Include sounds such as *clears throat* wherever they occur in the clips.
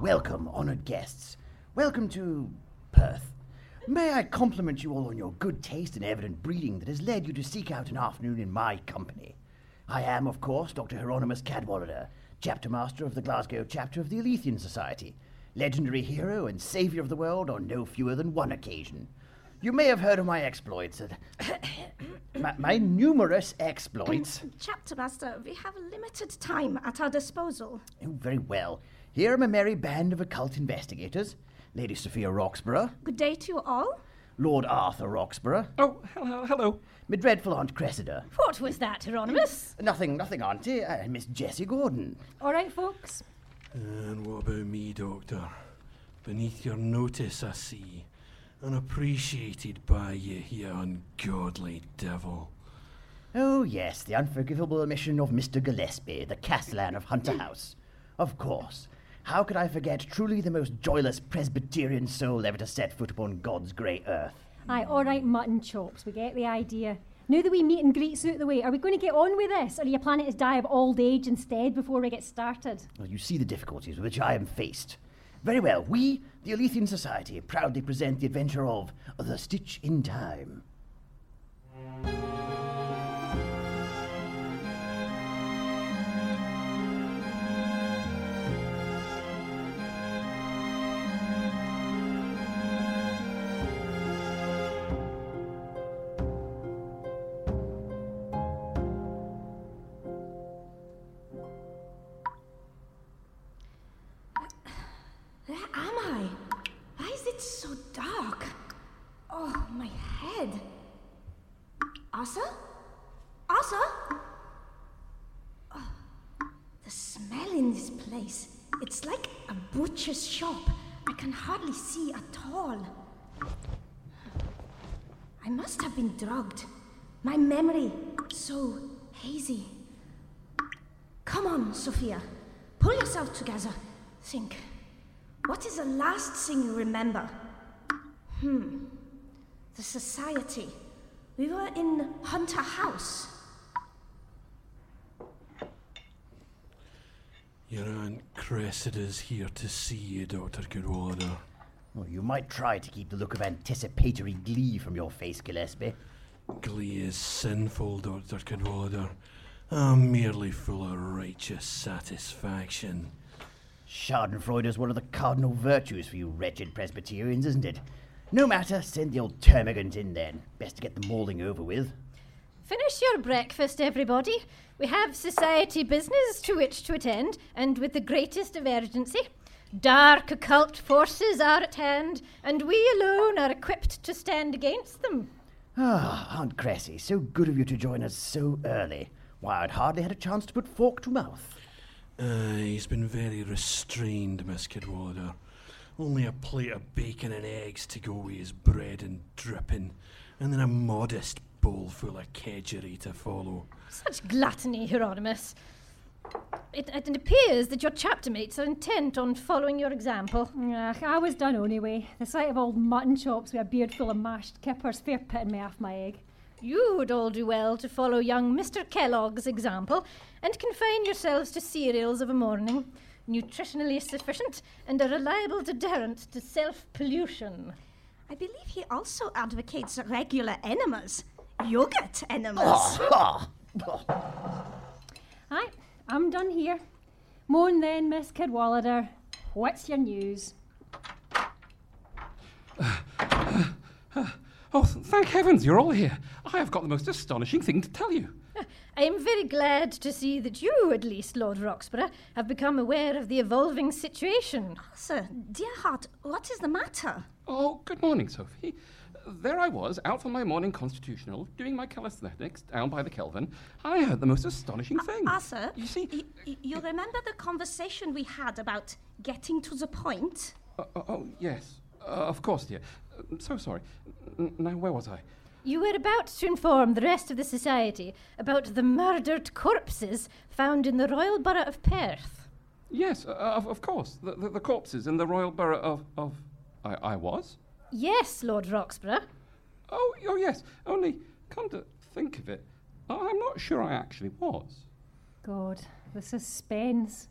Welcome, honoured guests. Welcome to Perth. May I compliment you all on your good taste and evident breeding that has led you to seek out an afternoon in my company. I am, of course, Dr. Hieronymus Cadwallader, chapter master of the Glasgow chapter of the Alethian Society, legendary hero and saviour of the world on no fewer than one occasion. You may have heard of my exploits. *coughs* my, my numerous exploits. *coughs* Chapter Master, we have limited time at our disposal. Oh, very well. Here am a merry band of occult investigators. Lady Sophia Roxburgh, Good day to you all. Lord Arthur Roxburgh, Oh, hello, hello. my dreadful Aunt Cressida. What was that, Hieronymus? Nothing, nothing, Auntie. Uh, Miss Jessie Gordon. All right, folks. And what about me, Doctor? Beneath your notice, I see. Unappreciated by you, you ungodly devil. Oh, yes, the unforgivable omission of Mr. Gillespie, the Castellan of Hunter House. Of course. How could I forget truly the most joyless Presbyterian soul ever to set foot upon God's grey earth? Aye, all right, mutton chops. We get the idea. Now that we meet and greet's out the way, are we going to get on with this, or are you planning to die of old age instead before we get started? Well, you see the difficulties with which I am faced. Very well, we, the Alethian Society, proudly present the adventure of The Stitch in Time. All. I must have been drugged. My memory so hazy. Come on, Sophia. Pull yourself together. Think. What is the last thing you remember? Hmm. The society. We were in Hunter House. Your Aunt Cressida's here to see you, Dr. Cadwallader. Well, you might try to keep the look of anticipatory glee from your face, Gillespie. Glee is sinful, Dr. Cadwallader. I'm merely full of righteous satisfaction. Schadenfreude is one of the cardinal virtues for you wretched Presbyterians, isn't it? No matter, send the old termagant in then. Best to get the mauling over with. Finish your breakfast, everybody. We have society business to which to attend, and with the greatest of urgency. Dark occult forces are at hand, and we alone are equipped to stand against them. Ah, Aunt Cressy, so good of you to join us so early. Why, I'd hardly had a chance to put fork to mouth. Uh, he's been very restrained, Miss Cadwallader. Only a plate of bacon and eggs to go with his bread and dripping, and then a modest bowl full of kedgeree to follow. Such gluttony, Hieronymus. It, it appears that your chapter mates are intent on following your example. Ach, I was done anyway. The sight of old mutton chops with a beard full of mashed kippers fair pitting me off my egg. You would all do well to follow young Mr. Kellogg's example and confine yourselves to cereals of a morning, nutritionally sufficient and a reliable deterrent to self pollution. I believe he also advocates regular enemas. Yogurt enemas. *laughs* Aye, I'm done here. Moan then, Miss Cadwallader. What's your news? *sighs* Oh, thank heavens you're all here. I have got the most astonishing thing to tell you. *laughs* I am very glad to see that you, at least, Lord Roxburgh, have become aware of the evolving situation. Sir, dear heart, what is the matter? Oh, good morning, Sophie. There I was, out for my morning constitutional, doing my calisthenics down by the Kelvin. I heard the most astonishing thing. Arthur, You see, y- y- you remember the conversation we had about getting to the point? Uh, oh, oh, yes, uh, of course, dear. Uh, so sorry. N- now, where was I? You were about to inform the rest of the society about the murdered corpses found in the Royal Borough of Perth. Yes, uh, of, of course. The, the, the corpses in the royal borough of. of I, I was? Yes, Lord Roxburgh. Oh, oh, yes. Only, come to think of it, I'm not sure I actually was. God, the suspense.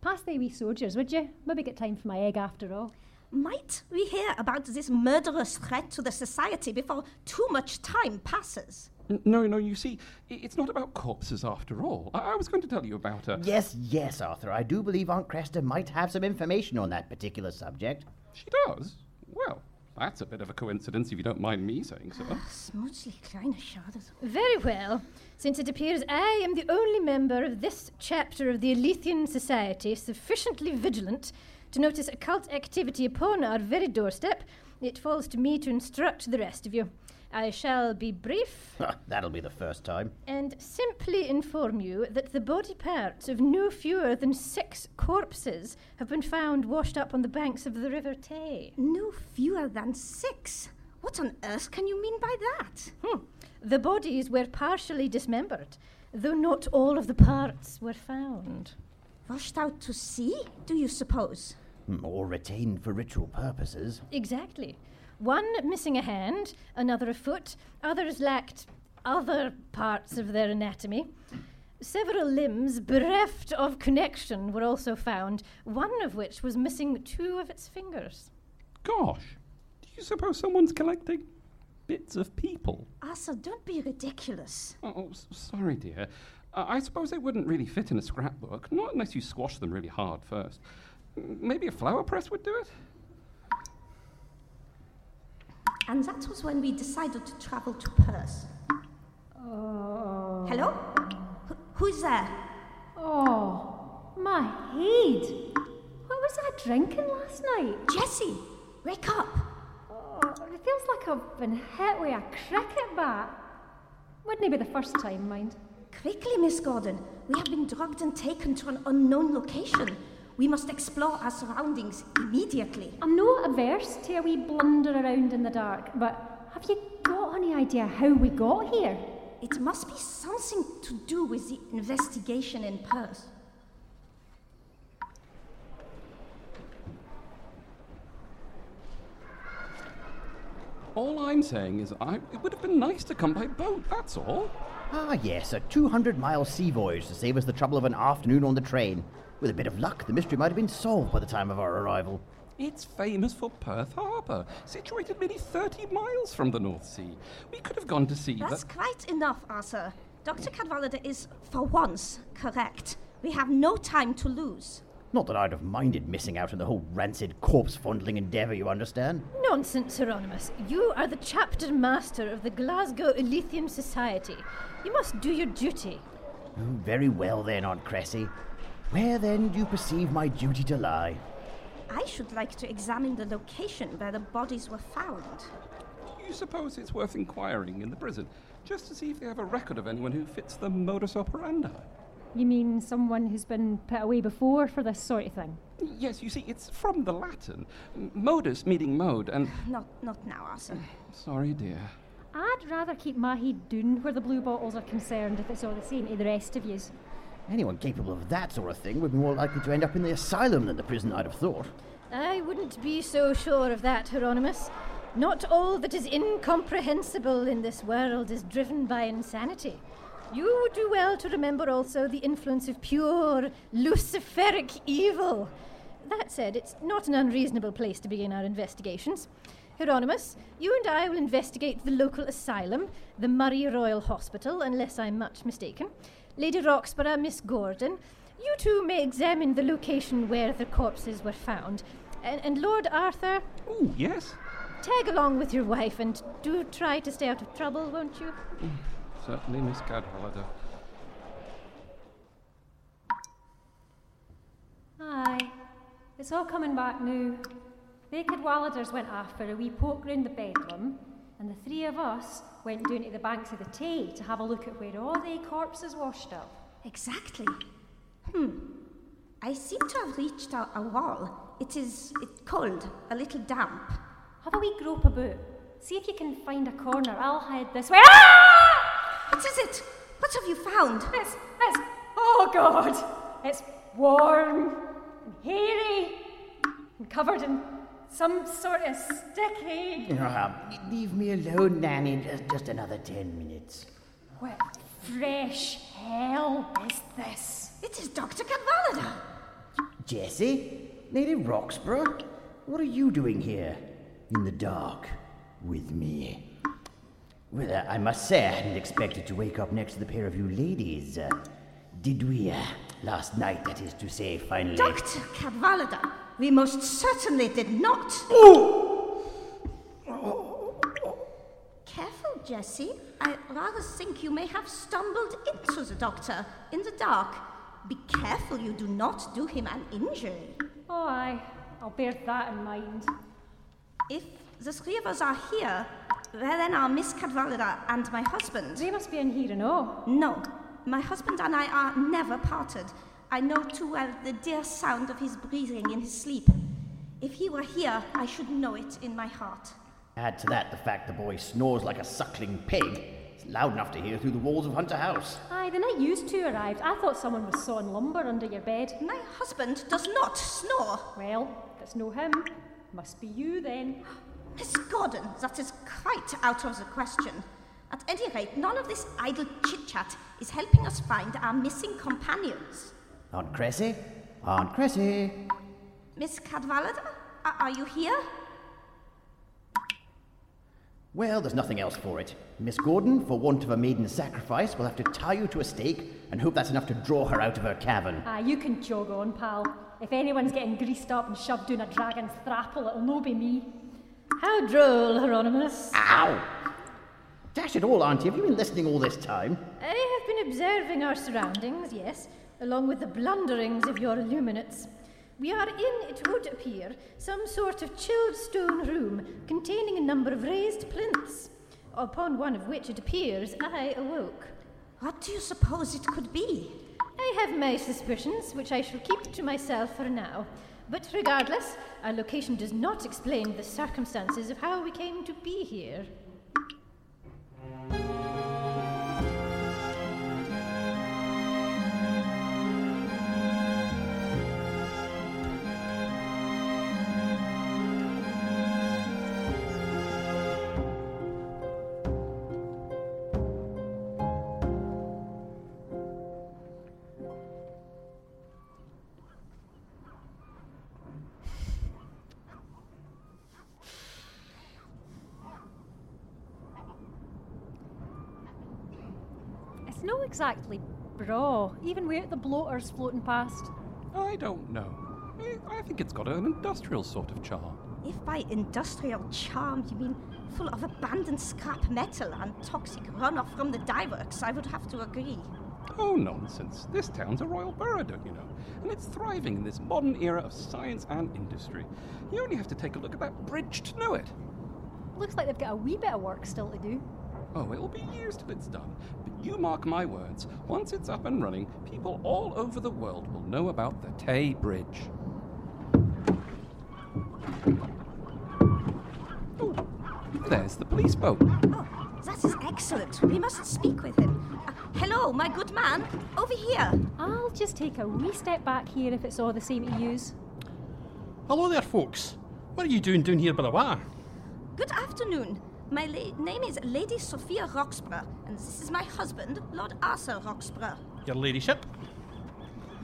Pass the wee soldiers, would you? Maybe get time for my egg after all. Might we hear about this murderous threat to the society before too much time passes? N- No, no, you see, it's not about corpses after all. I, I was going to tell you about a. Yes, yes, Arthur. I do believe Aunt Cresta might have some information on that particular subject. She does? Well, that's a bit of a coincidence if you don't mind me saying so. Ah, Smoothly kleine Schade. Very well. Since it appears I am the only member of this chapter of the Aletheian Society sufficiently vigilant to notice occult activity upon our very doorstep, it falls to me to instruct the rest of you. I shall be brief *laughs* That'll be the first time. and simply inform you that the body parts of no fewer than six corpses have been found washed up on the banks of the River Tay. No fewer than six. What on earth can you mean by that? Hmm. The bodies were partially dismembered, though not all of the parts were found. Washed out to sea, do you suppose? Hmm, Or retained for ritual purposes. Exactly. One missing a hand, another a foot, others lacked other parts of their anatomy. Several limbs bereft of connection were also found, one of which was missing two of its fingers. Gosh, do you suppose someone's collecting bits of people? Asa, don't be ridiculous. Oh, oh, s- sorry, dear. Uh, I suppose they wouldn't really fit in a scrapbook, not unless you squash them really hard first. M- Maybe a flower press would do it? And that was when we decided to travel to Perth. Oh. Hello? Wh- who's there? Oh, my head. What was I drinking last night? Jessie, wake up. Oh, it feels like I've been hit with a cricket bat. Wouldn't be the first time, mind. Quickly, Miss Gordon. We have been drugged and taken to an unknown location. We must explore our surroundings immediately. I'm not averse to a wee blunder around in the dark, but have you got any idea how we got here? It must be something to do with the investigation in Perth. All I'm saying is I, it would have been nice to come by boat, that's all. Ah, yes, a 200 mile sea voyage to save us the trouble of an afternoon on the train. With a bit of luck, the mystery might have been solved by the time of our arrival. It's famous for Perth Harbour, situated nearly 30 miles from the North Sea. We could have gone to see That's that. quite enough, Arthur. Dr. Cadwallader is, for once, correct. We have no time to lose. Not that I'd have minded missing out on the whole rancid corpse fondling endeavour, you understand? Nonsense, Hieronymus. You are the chapter master of the Glasgow Aletheian Society. You must do your duty. Oh, very well then, Aunt Cressy. Where then do you perceive my duty to lie? I should like to examine the location where the bodies were found. You suppose it's worth inquiring in the prison, just to see if they have a record of anyone who fits the modus operandi? You mean someone who's been put away before for this sort of thing? Yes, you see, it's from the Latin. Modus meaning mode, and. *sighs* Not, not now, Arthur. *sighs* Sorry, dear. I'd rather keep my head down where the blue bottles are concerned if it's all the same to the rest of yous. Anyone capable of that sort of thing would be more likely to end up in the asylum than the prison, I'd have thought. I wouldn't be so sure of that, Hieronymus. Not all that is incomprehensible in this world is driven by insanity. You would do well to remember also the influence of pure Luciferic evil. That said, it's not an unreasonable place to begin our investigations. Hieronymus, you and I will investigate the local asylum, the Murray Royal Hospital, unless I'm much mistaken. Lady Roxburgh, Miss Gordon, you two may examine the location where the corpses were found. And, and Lord Arthur, Oh, yes. tag along with your wife and do try to stay out of trouble, won't you? Certainly, Miss Cadwallader. Aye, it's all coming back now. They Cadwalladers went off for a wee poke round the bedroom, and the three of us went down to the banks of the Tay to have a look at where all the corpses washed up. Exactly. Hmm. I seem to have reached a, a wall. It is it cold, a little damp. Have a wee grope about. See if you can find a corner. I'll head this way. Ah! What is it? What have you found? It's, it's, oh God! It's warm and hairy and covered in some sort of sticky. Ah, leave me alone, Nanny. Just, just another ten minutes. What fresh hell is this? It is Dr. Cadwallader. Jessie? Lady Roxburgh? What are you doing here? In the dark. With me. Well, uh, I must say I hadn't expected to wake up next to the pair of you ladies. Uh, did we, uh, last night, that is to say, finally. Dr. Cadwallader, We most certainly did not. Careful, Jessie. I rather think you may have stumbled into the doctor in the dark. Be careful you do not do him an injury. Oh, aye. I'll bear that in mind. If the three of us are here, where then are Miss Cadwallader and my husband? They must be in here, no? No. My husband and I are never parted. I know too well the dear sound of his breathing in his sleep. If he were here, I should know it in my heart. Add to that the fact the boy snores like a suckling pig. It's loud enough to hear through the walls of Hunter House. Aye, the night you two arrived, I thought someone was sawing lumber under your bed. My husband does not snore. Well, if it's no him, must be you then. *gasps* Miss Gordon, that is quite out of the question. At any rate, none of this idle chit chat is helping us find our missing companions. Aunt Cressy? Aunt Cressy? Miss Cadwallader, are, are you here? Well, there's nothing else for it. Miss Gordon, for want of a maiden sacrifice, will have to tie you to a stake and hope that's enough to draw her out of her cavern. Ah, you can jog on, pal. If anyone's getting greased up and shoved down a dragon's thrapple, it'll no be me. How droll, Hieronymus. Ow! Dash it all, Auntie, have you been listening all this time? I have been observing our surroundings, yes, along with the blunderings of your illuminates. We are in, it would appear, some sort of chilled stone room containing a number of raised plinths, upon one of which it appears I awoke. What do you suppose it could be? I have my suspicions, which I shall keep to myself for now. But regardless, our location does not explain the circumstances of how we came to be here. Exactly braw, even without the bloaters floating past. I don't know. I think it's got an industrial sort of charm. If by industrial charm you mean full of abandoned scrap metal and toxic runoff from the dye works, I would have to agree. Oh, nonsense. This town's a royal borough, don't you know? And it's thriving in this modern era of science and industry. You only have to take a look at that bridge to know it. Looks like they've got a wee bit of work still to do. Oh, it'll be years till it's done. But you mark my words, once it's up and running, people all over the world will know about the Tay Bridge. Oh, there's the police boat. Oh, that is excellent. We must speak with him. Uh, hello, my good man. Over here. I'll just take a wee step back here if it's all the same to use. Hello there, folks. What are you doing down here by the water? Good afternoon. My name is Lady Sophia Roxburgh, and this is my husband, Lord Arthur Roxburgh. Your ladyship?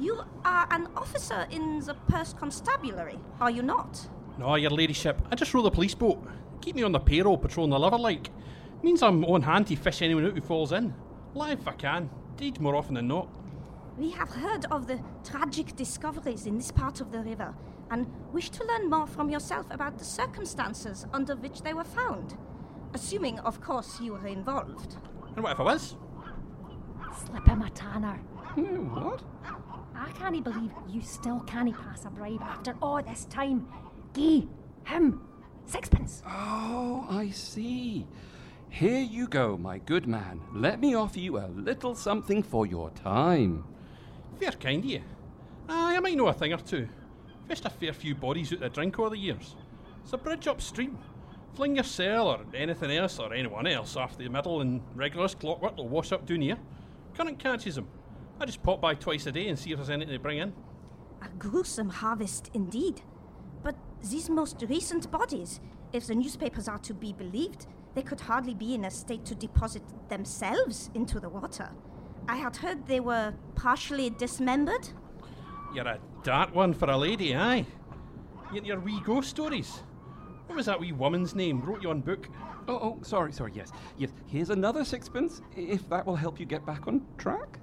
You are an officer in the Perth Constabulary, are you not? No, your ladyship. I just row the police boat. Keep me on the payroll patrolling the liver like. Means I'm on hand to fish anyone out who falls in. Live if I can. Deed more often than not. We have heard of the tragic discoveries in this part of the river and wish to learn more from yourself about the circumstances under which they were found. Assuming, of course, you were involved. And what if I was? Slip him a tanner. What? I can't believe you still can't pass a bribe after all this time. Gee, him, sixpence. Oh, I see. Here you go, my good man. Let me offer you a little something for your time. Fair kind of you. Aye, I might know a thing or two. Fished a fair few bodies out the drink over the years. It's a bridge upstream. Fling your cell or anything else or anyone else off the middle and regulars clockwork will wash up down here. Current catches them. I just pop by twice a day and see if there's anything to bring in. A gruesome harvest indeed. But these most recent bodies, if the newspapers are to be believed, they could hardly be in a state to deposit themselves into the water. I had heard they were partially dismembered. You're a dark one for a lady, aye? Your wee ghost stories. What was that wee woman's name? Wrote you on book. Oh, oh, sorry, sorry, yes. Yes, here's another sixpence, if that will help you get back on track.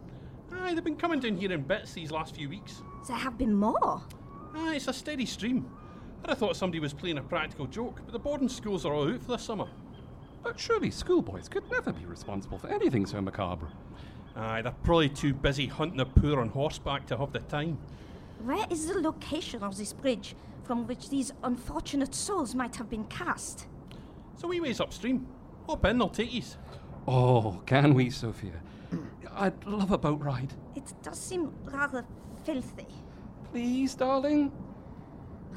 Aye, they've been coming down here in bits these last few weeks. There have been more. Aye, it's a steady stream. I'd have thought somebody was playing a practical joke, but the boarding schools are all out for the summer. But surely schoolboys could never be responsible for anything so macabre. Aye, they're probably too busy hunting the poor on horseback to have the time. Where is the location of this bridge from which these unfortunate souls might have been cast? So we ways upstream. Hop in, they'll take yous. Oh, can we, Sophia? I'd love a boat ride. It does seem rather filthy. Please, darling?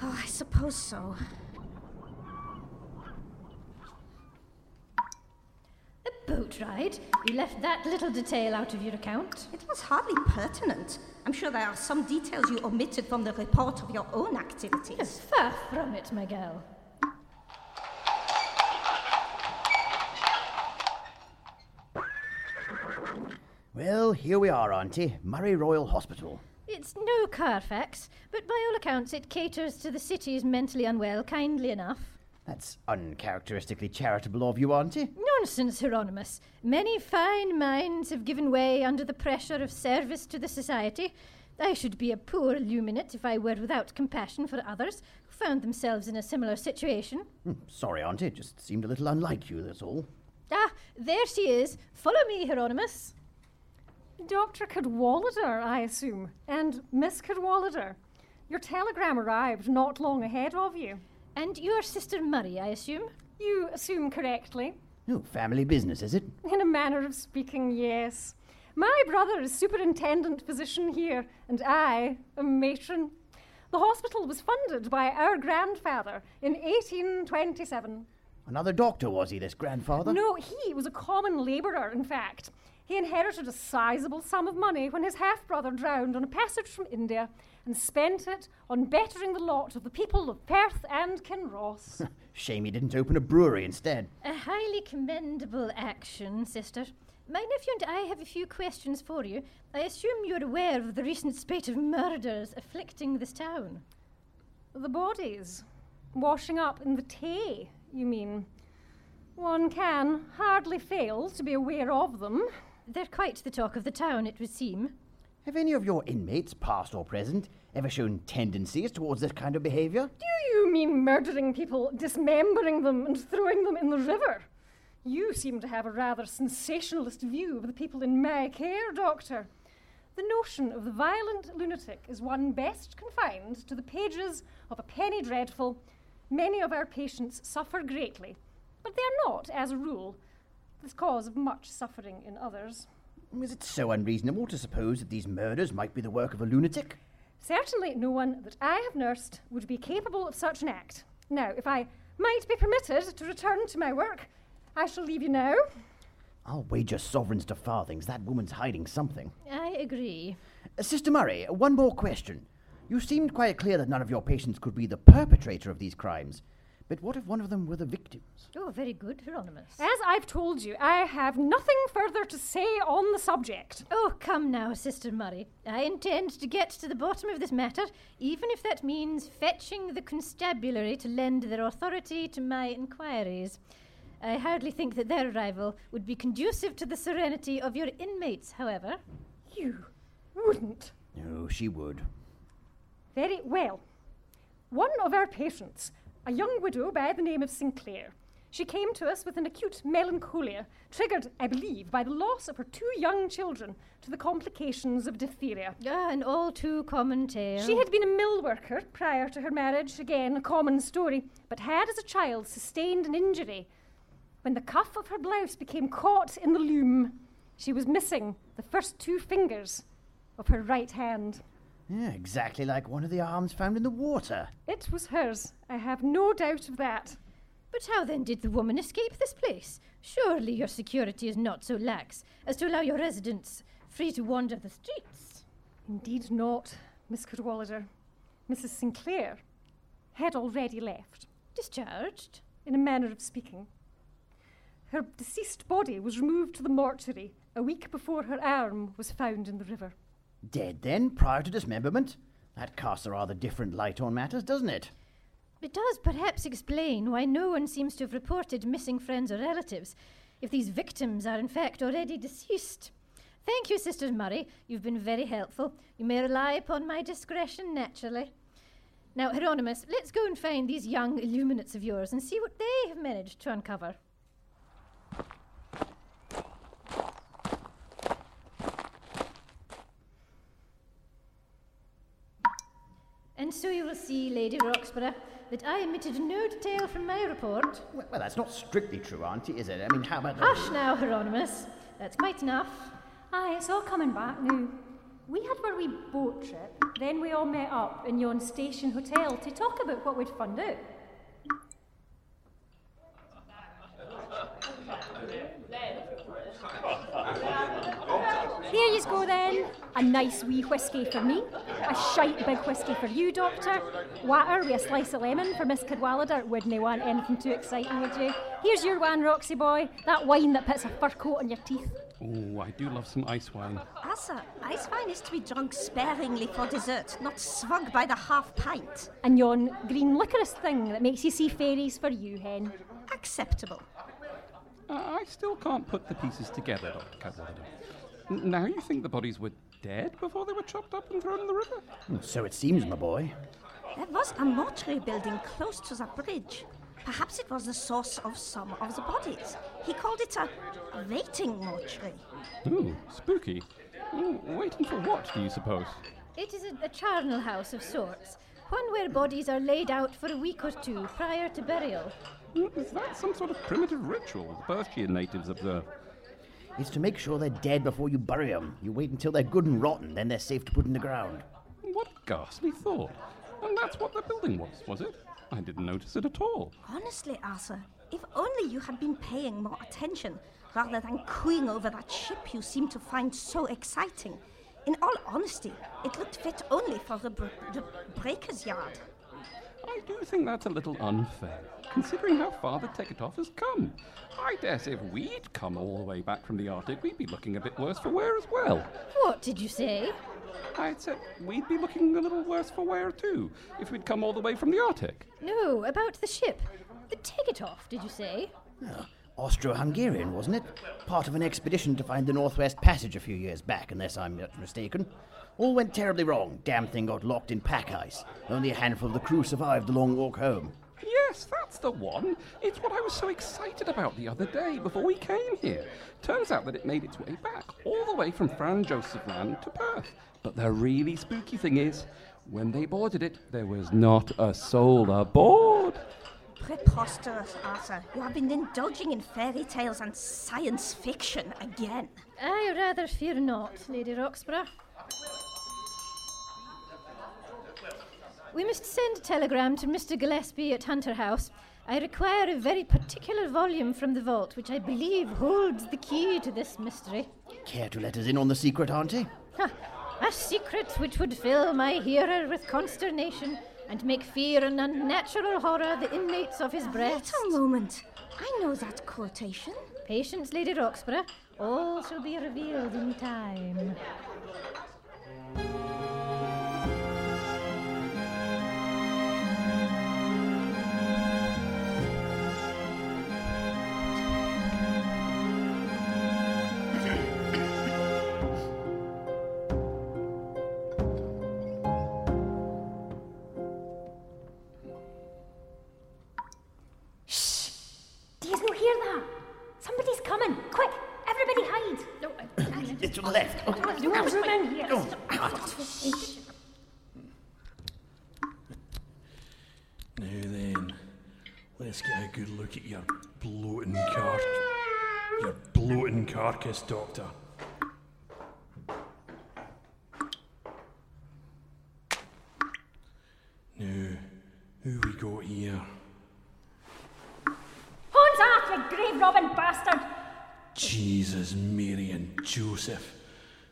Oh, I suppose so. A boat ride? You left that little detail out of your account. It was hardly pertinent. I'm sure there are some details you omitted from the report of your own activities. Far from it, my girl. Well, here we are, Auntie. Murray Royal Hospital. It's no Carfax, but by all accounts it caters to the city's mentally unwell kindly enough. That's uncharacteristically charitable of you, Auntie. Nonsense, Hieronymus. Many fine minds have given way under the pressure of service to the society. I should be a poor illuminate if I were without compassion for others who found themselves in a similar situation. Hmm, Sorry, Auntie, it just seemed a little unlike you, that's all. Ah, there she is. Follow me, Hieronymus. Dr. Cadwallader, I assume, and Miss Cadwallader. Your telegram arrived not long ahead of you. And your sister Murray, I assume? You assume correctly. No, family business, is it? In a manner of speaking, yes. My brother is superintendent physician here, and I am matron. The hospital was funded by our grandfather in 1827. Another doctor, was he, this grandfather? No, he was a common labourer, in fact. He inherited a sizable sum of money when his half brother drowned on a passage from India and spent it on bettering the lot of the people of Perth and Kinross. *laughs* Shame he didn't open a brewery instead. A highly commendable action, sister. My nephew and I have a few questions for you. I assume you're aware of the recent spate of murders afflicting this town. the bodies washing up in the Tay, you mean? One can hardly fail to be aware of them. They're quite the talk of the town, it would seem. Have any of your inmates, past or present, ever shown tendencies towards this kind of behaviour? Do you mean murdering people, dismembering them, and throwing them in the river? You seem to have a rather sensationalist view of the people in my care, Doctor. The notion of the violent lunatic is one best confined to the pages of a penny dreadful. Many of our patients suffer greatly, but they are not, as a rule, the cause of much suffering in others. Is it so unreasonable to suppose that these murders might be the work of a lunatic? Certainly, no one that I have nursed would be capable of such an act. Now, if I might be permitted to return to my work, I shall leave you now. I'll wager sovereigns to farthings that woman's hiding something. I agree. Uh, Sister Murray, one more question. You seemed quite clear that none of your patients could be the perpetrator of these crimes. But what if one of them were the victims? Oh, very good, Hieronymus. As I've told you, I have nothing further to say on the subject. Oh, come now, Sister Murray. I intend to get to the bottom of this matter, even if that means fetching the constabulary to lend their authority to my inquiries. I hardly think that their arrival would be conducive to the serenity of your inmates, however. You wouldn't. No, she would. Very well. One of our patients, a young widow by the name of Sinclair, she came to us with an acute melancholia, triggered, I believe, by the loss of her two young children to the complications of diphtheria. Ah, an all too common tale. She had been a mill worker prior to her marriage, again a common story, but had as a child sustained an injury. When the cuff of her blouse became caught in the loom, she was missing the first two fingers of her right hand. Yeah, exactly like one of the arms found in the water. It was hers, I have no doubt of that. But how then did the woman escape this place? Surely your security is not so lax as to allow your residents free to wander the streets. Indeed not, Miss Cadwallader. Mrs. Sinclair had already left, Discharged? in a manner of speaking. Her deceased body was removed to the mortuary a week before her arm was found in the river. Dead then, prior to dismemberment? That casts a rather different light on matters, doesn't it? It does perhaps explain why no one seems to have reported missing friends or relatives, if these victims are in fact already deceased. Thank you, Sisters Murray. You've been very helpful. You may rely upon my discretion, naturally. Now, Hieronymus, let's go and find these young illuminates of yours and see what they have managed to uncover. So you will see, Lady Roxburgh, that I omitted no detail from my report. Well, well, that's not strictly true, Auntie, is it? I mean, how about. Hush now, Hieronymus. That's quite enough. Aye, it's all coming back now. We had our wee boat trip, then we all met up in yon station hotel to talk about what we'd found out. Here you go then. A nice wee whisky for me. A shite big whisky for you, Doctor. Water with a slice of lemon for Miss Cadwallader. Wouldn't they want anything too exciting, would you? Here's your one, Roxy boy. That wine that puts a fur coat on your teeth. Oh, I do love some ice wine. Asa, ice wine is to be drunk sparingly for dessert, not swug by the half pint. And yon green licorice thing that makes you see fairies for you, hen. Acceptable. Uh, I still can't put the pieces together, Dr. Cadwallader. N- Now you think the bodies were dead before they were chopped up and thrown in the river? So it seems, my boy. There was a mortuary building close to the bridge. Perhaps it was the source of some of the bodies. He called it a waiting mortuary. Ooh, spooky. Ooh, waiting for what, do you suppose? It is a, a charnel house of sorts, one where bodies are laid out for a week or two prior to burial. Mm, Is that some sort of primitive ritual the Perthshire natives observe? It's to make sure they're dead before you bury 'em. You wait until they're good and rotten, then they're safe to put in the ground. What ghastly thought. And that's what the building was, was it? I didn't notice it at all. Honestly, Asa, if only you had been paying more attention rather than cooing over that ship you seem to find so exciting. In all honesty, it looked fit only for the, br- the breaker's yard. I do think that's a little unfair, considering how far the Tegetthoff has come. I dare say if we'd come all the way back from the Arctic, we'd be looking a bit worse for wear as well. What did you say? I said we'd be looking a little worse for wear too, if we'd come all the way from the Arctic. No, about the ship. The take did you say? Austro Hungarian, wasn't it? Part of an expedition to find the Northwest Passage a few years back, unless I'm not mistaken. All went terribly wrong. Damn thing got locked in pack ice. Only a handful of the crew survived the long walk home. Yes, that's the one. It's what I was so excited about the other day before we came here. Turns out that it made its way back, all the way from Franz Josef Land to Perth. But the really spooky thing is, when they boarded it, there was not a soul aboard. Preposterous, Arthur. You have been indulging in fairy tales and science fiction again. I rather fear not, Lady Roxburgh. We must send a telegram to Mr. Gillespie at Hunter House. I require a very particular volume from the vault, which I believe holds the key to this mystery. Care to let us in on the secret, Auntie? Ha! A secret which would fill my hearer with consternation and make fear and unnatural horror the inmates of his breast. Wait a moment. I know that quotation. Patience, Lady Roxburgh. All shall be revealed in time. Doctor. Now, who we got here? Hone's after, grave robbing bastard! Jesus, Mary and Joseph.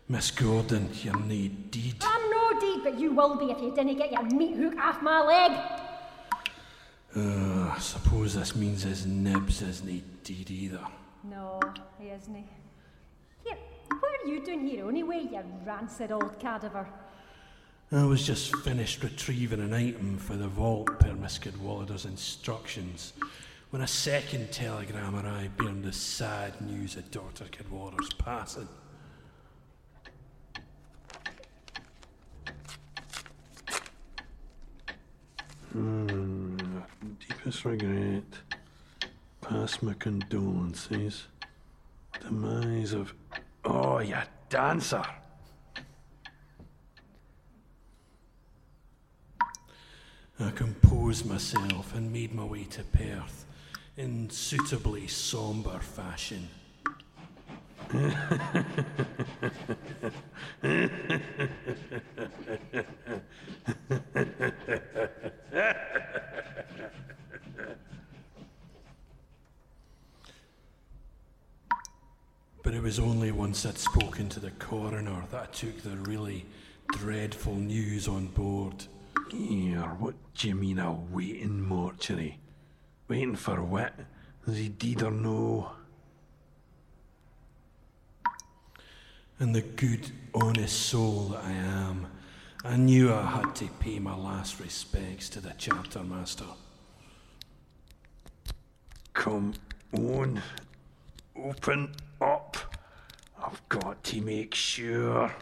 Miss Gordon, you're nae deed. I'm no deed, but you will be if you didn't get your meat hook off my leg. Uh, I suppose this means his nibs isn't deed either. No, he isn't. Here, what are you doing here anyway, you rancid old cadaver? I was just finished retrieving an item for the vault per Miss Cadwallader's instructions when a second telegram arrived bearing the sad news of Dr. Cadwallader's passing. Hmm, deepest regret. Pass my condolences. Demise of. Oh, you dancer! I composed myself and made my way to Perth in suitably sombre fashion. *laughs* But it was only once I'd spoken to the coroner that I took the really dreadful news on board. Here, what do you mean a waiting mortuary? Waiting for what? Is he deed or no? And the good, honest soul that I am, I knew I had to pay my last respects to the chapter master. Come on, open up. I've got to make sure.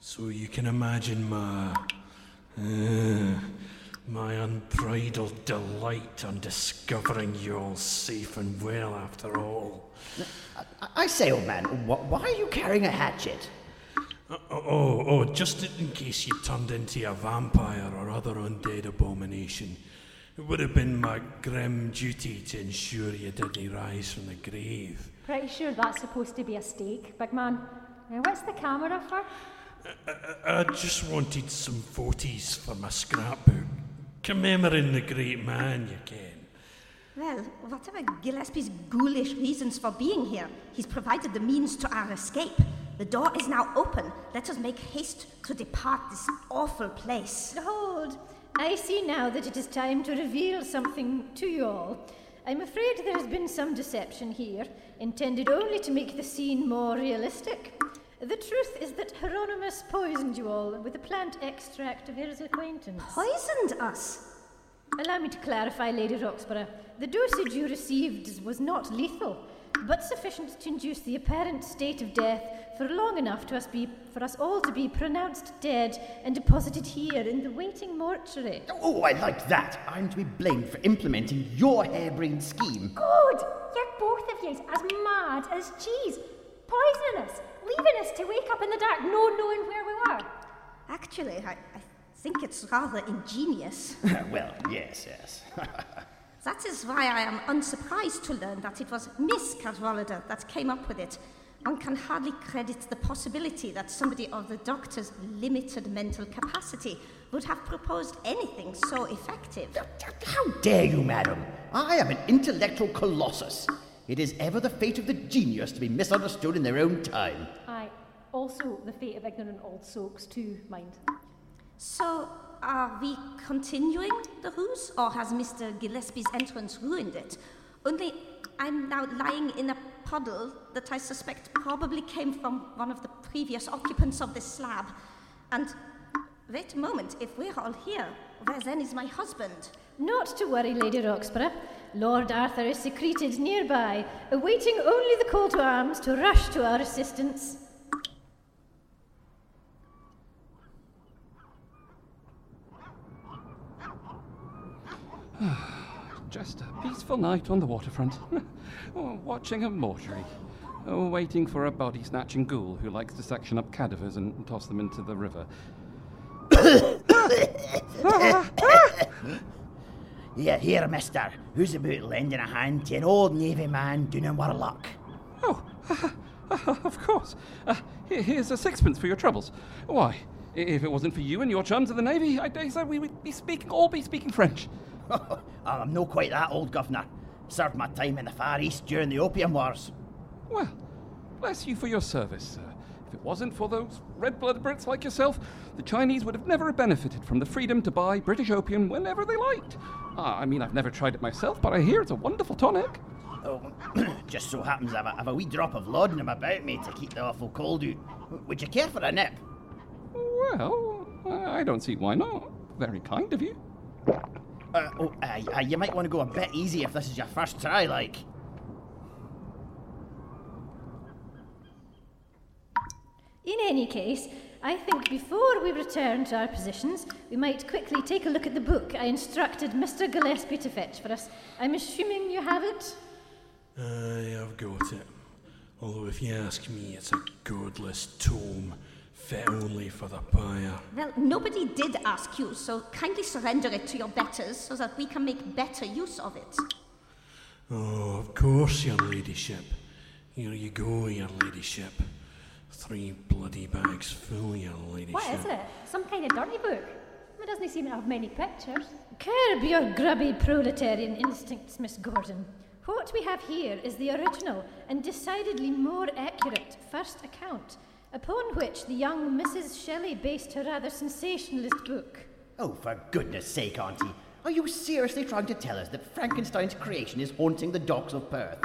So you can imagine my. Uh, my unbridled delight on discovering you're all safe and well after all. I, I say, old man, wh- why are you carrying a hatchet? Oh, oh, oh, just in case you turned into a vampire or other undead abomination. It would have been my grim duty to ensure you didn't rise from the grave. Pretty sure that's supposed to be a stake, big man. Now, what's the camera for? I, I just wanted some photos for my scrapbook, commemorating the great man, you ken. Well, whatever Gillespie's ghoulish reasons for being here, he's provided the means to our escape. The door is now open. Let us make haste to depart this awful place. Hold. I see now that it is time to reveal something to you all. I'm afraid there has been some deception here, intended only to make the scene more realistic. The truth is that Hieronymus poisoned you all with a plant extract of his acquaintance. Poisoned us? Allow me to clarify, Lady Roxburgh. The dosage you received was not lethal, but sufficient to induce the apparent state of death for long enough to us be, for us all to be pronounced dead and deposited here in the waiting mortuary. Oh, I like that. I'm to be blamed for implementing your harebrained scheme. Good! You're both of yous as mad as cheese. Poisoning us, leaving us to wake up in the dark, no knowing where we were. Actually, I, I think it's rather ingenious. *laughs* well, yes, yes. *laughs* that is why I am unsurprised to learn that it was Miss Cadwallader that came up with it. One can hardly credit the possibility that somebody of the doctor's limited mental capacity would have proposed anything so effective. How dare you, madam? I am an intellectual colossus. It is ever the fate of the genius to be misunderstood in their own time. Aye, also the fate of ignorant old soaks, too, mind. So, Are we continuing the ruse, or has Mr. Gillespie's entrance ruined it? Only I'm now lying in a puddle that I suspect probably came from one of the previous occupants of this slab. And wait a moment, if we're all here, where then is my husband? Not to worry, Lady Roxburgh. Lord Arthur is secreted nearby, awaiting only the call to arms to rush to our assistance. *sighs* Just a peaceful night on the waterfront. *laughs* Watching a mortuary. Waiting for a body snatching ghoul who likes to section up cadavers and toss them into the river. *coughs* Here, here, mister. Who's about lending a hand to an old navy man doing what luck? Oh, *laughs* of course. Uh, here's a sixpence for your troubles. Why, If it wasn't for you and your chums in the Navy, I dare say we would be speaking, all be speaking French. *laughs* I'm no quite that old, Governor. Served my time in the Far East during the Opium Wars. Well, bless you for your service, sir. If it wasn't for those red blooded Brits like yourself, the Chinese would have never benefited from the freedom to buy British opium whenever they liked. Ah, I mean, I've never tried it myself, but I hear it's a wonderful tonic. Oh, *clears throat* just so happens I've a, I've a wee drop of laudanum about me to keep the awful cold out. Would you care for a nip? Well, I don't see why not. Very kind of you. Uh, oh, uh, uh, you might want to go a bit easy if this is your first try, like. In any case, I think before we return to our positions, we might quickly take a look at the book I instructed Mr. Gillespie to fetch for us. I'm assuming you have it? Aye, I've got it. Although, if you ask me, it's a godless tome, fit only for the pyre. Well, nobody did ask you, so kindly surrender it to your betters so that we can make better use of it. Oh, of course, your ladyship. Here you go, your ladyship. Three bloody bags full, your ladyship. What is it? Some kind of dirty book? It doesn't seem to have many pictures. Curb your grubby proletarian instincts, Miss Gordon. What we have here is the original and decidedly more accurate first account, upon which the young Mrs. Shelley based her rather sensationalist book. Oh, for goodness sake, Auntie. Are you seriously trying to tell us that Frankenstein's creation is haunting the docks of Perth?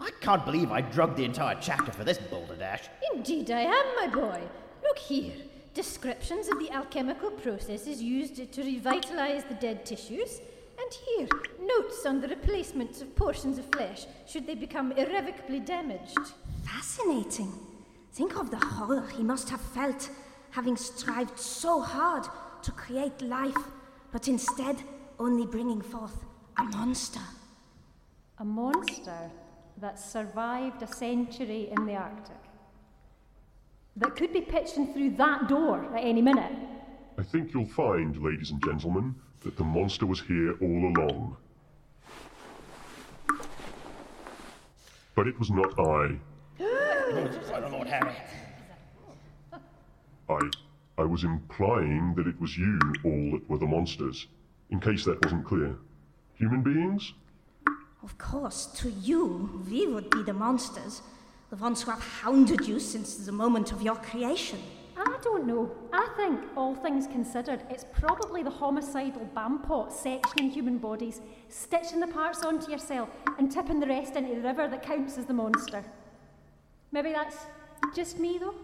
I can't believe I drugged the entire chapter for this balderdash. Indeed, I am, my boy. Look here. Descriptions of the alchemical processes used to revitalize the dead tissues. And here, notes on the replacement of portions of flesh should they become irrevocably damaged. Fascinating. Think of the horror he must have felt, having strived so hard to create life, but instead only bringing forth a monster. A monster that survived a century in the Arctic. That could be pitched in through that door at any minute. I think you'll find, ladies and gentlemen, that the monster was here all along. But it was not I. Lord Harry. I I was implying that it was you all that were the monsters. In case that wasn't clear. Human beings? Of course, to you, we would be the monsters, the ones who have hounded you since the moment of your creation. I don't know. I think, all things considered, it's probably the homicidal bampot sectioning human bodies, stitching the parts onto yourself, and tipping the rest into the river that counts as the monster. Maybe that's just me, though.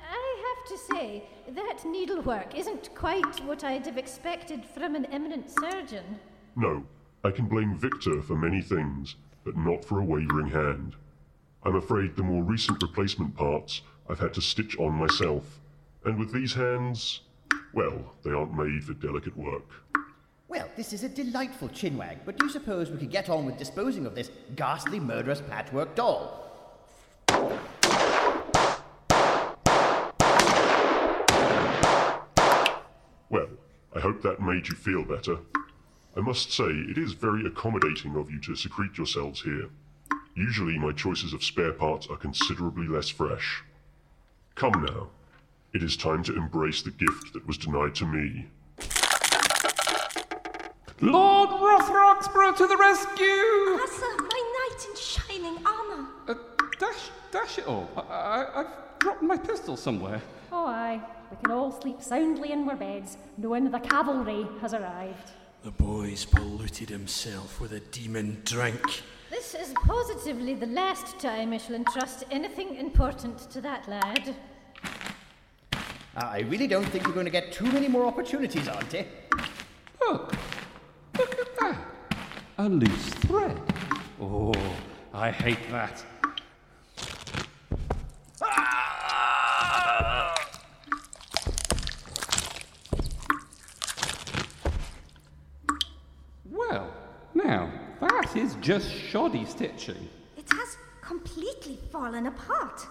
I have to say, that needlework isn't quite what I'd have expected from an eminent surgeon. No. I can blame Victor for many things, but not for a wavering hand. I'm afraid the more recent replacement parts I've had to stitch on myself. And with these hands, well, they aren't made for delicate work. Well, this is a delightful chinwag, but do you suppose we could get on with disposing of this ghastly, murderous patchwork doll? Well, I hope that made you feel better. I must say, it is very accommodating of you to secrete yourselves here. Usually my choices of spare parts are considerably less fresh. Come now. It is time to embrace the gift that was denied to me. Lord Rothroxborough to the rescue! Arthur, my knight in shining armor. Uh, dash, dash it all. I, I, I've dropped my pistol somewhere. Oh, aye. We can all sleep soundly in our beds, knowing the cavalry has arrived. The boy's polluted himself with a demon drink. This is positively the last time I shall entrust anything important to that lad. I really don't think you're going to get too many more opportunities, Auntie. Oh, look at that. A loose thread. Oh, I hate that. Well, now, that is just shoddy stitching. It has completely fallen apart.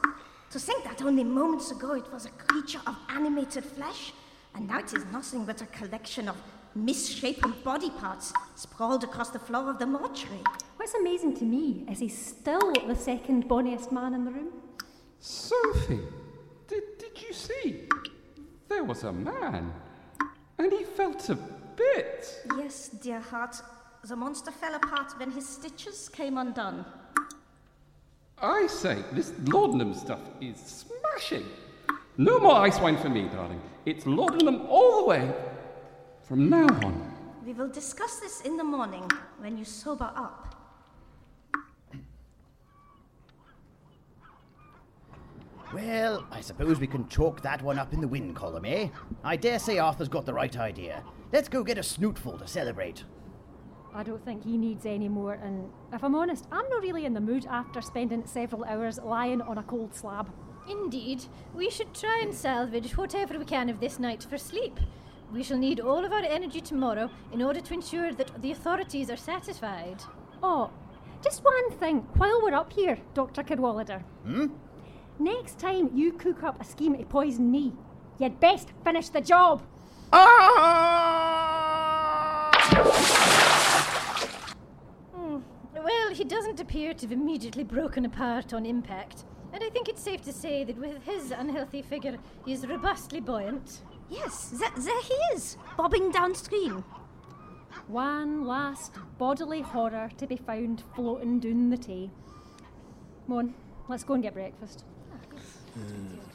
To think that only moments ago it was a creature of animated flesh, and now it is nothing but a collection of misshapen body parts sprawled across the floor of the mortuary. What's amazing to me is he's still the second bonniest man in the room. Sophie, did, did you see? there was a man, and he felt a bit. Yes, dear heart. The monster fell apart when his stitches came undone. I say, this laudanum stuff is smashing. No more ice wine for me, darling. It's laudanum all the way from now on. We will discuss this in the morning when you sober up. Well, I suppose we can chalk that one up in the win column, eh? I dare say Arthur's got the right idea. Let's go get a snootful to celebrate. I don't think he needs any more, and if I'm honest, I'm not really in the mood after spending several hours lying on a cold slab. Indeed, we should try and salvage whatever we can of this night for sleep. We shall need all of our energy tomorrow in order to ensure that the authorities are satisfied. Oh, just one thing while we're up here, Dr. Cadwallader. Hmm? Next time you cook up a scheme to poison me, you'd best finish the job. Hmm. Well, he doesn't appear to have immediately broken apart on impact, and I think it's safe to say that with his unhealthy figure, he is robustly buoyant. Yes, th- there he is, bobbing downstream. One last bodily horror to be found floating down the Tay. Come on, let's go and get breakfast. Thank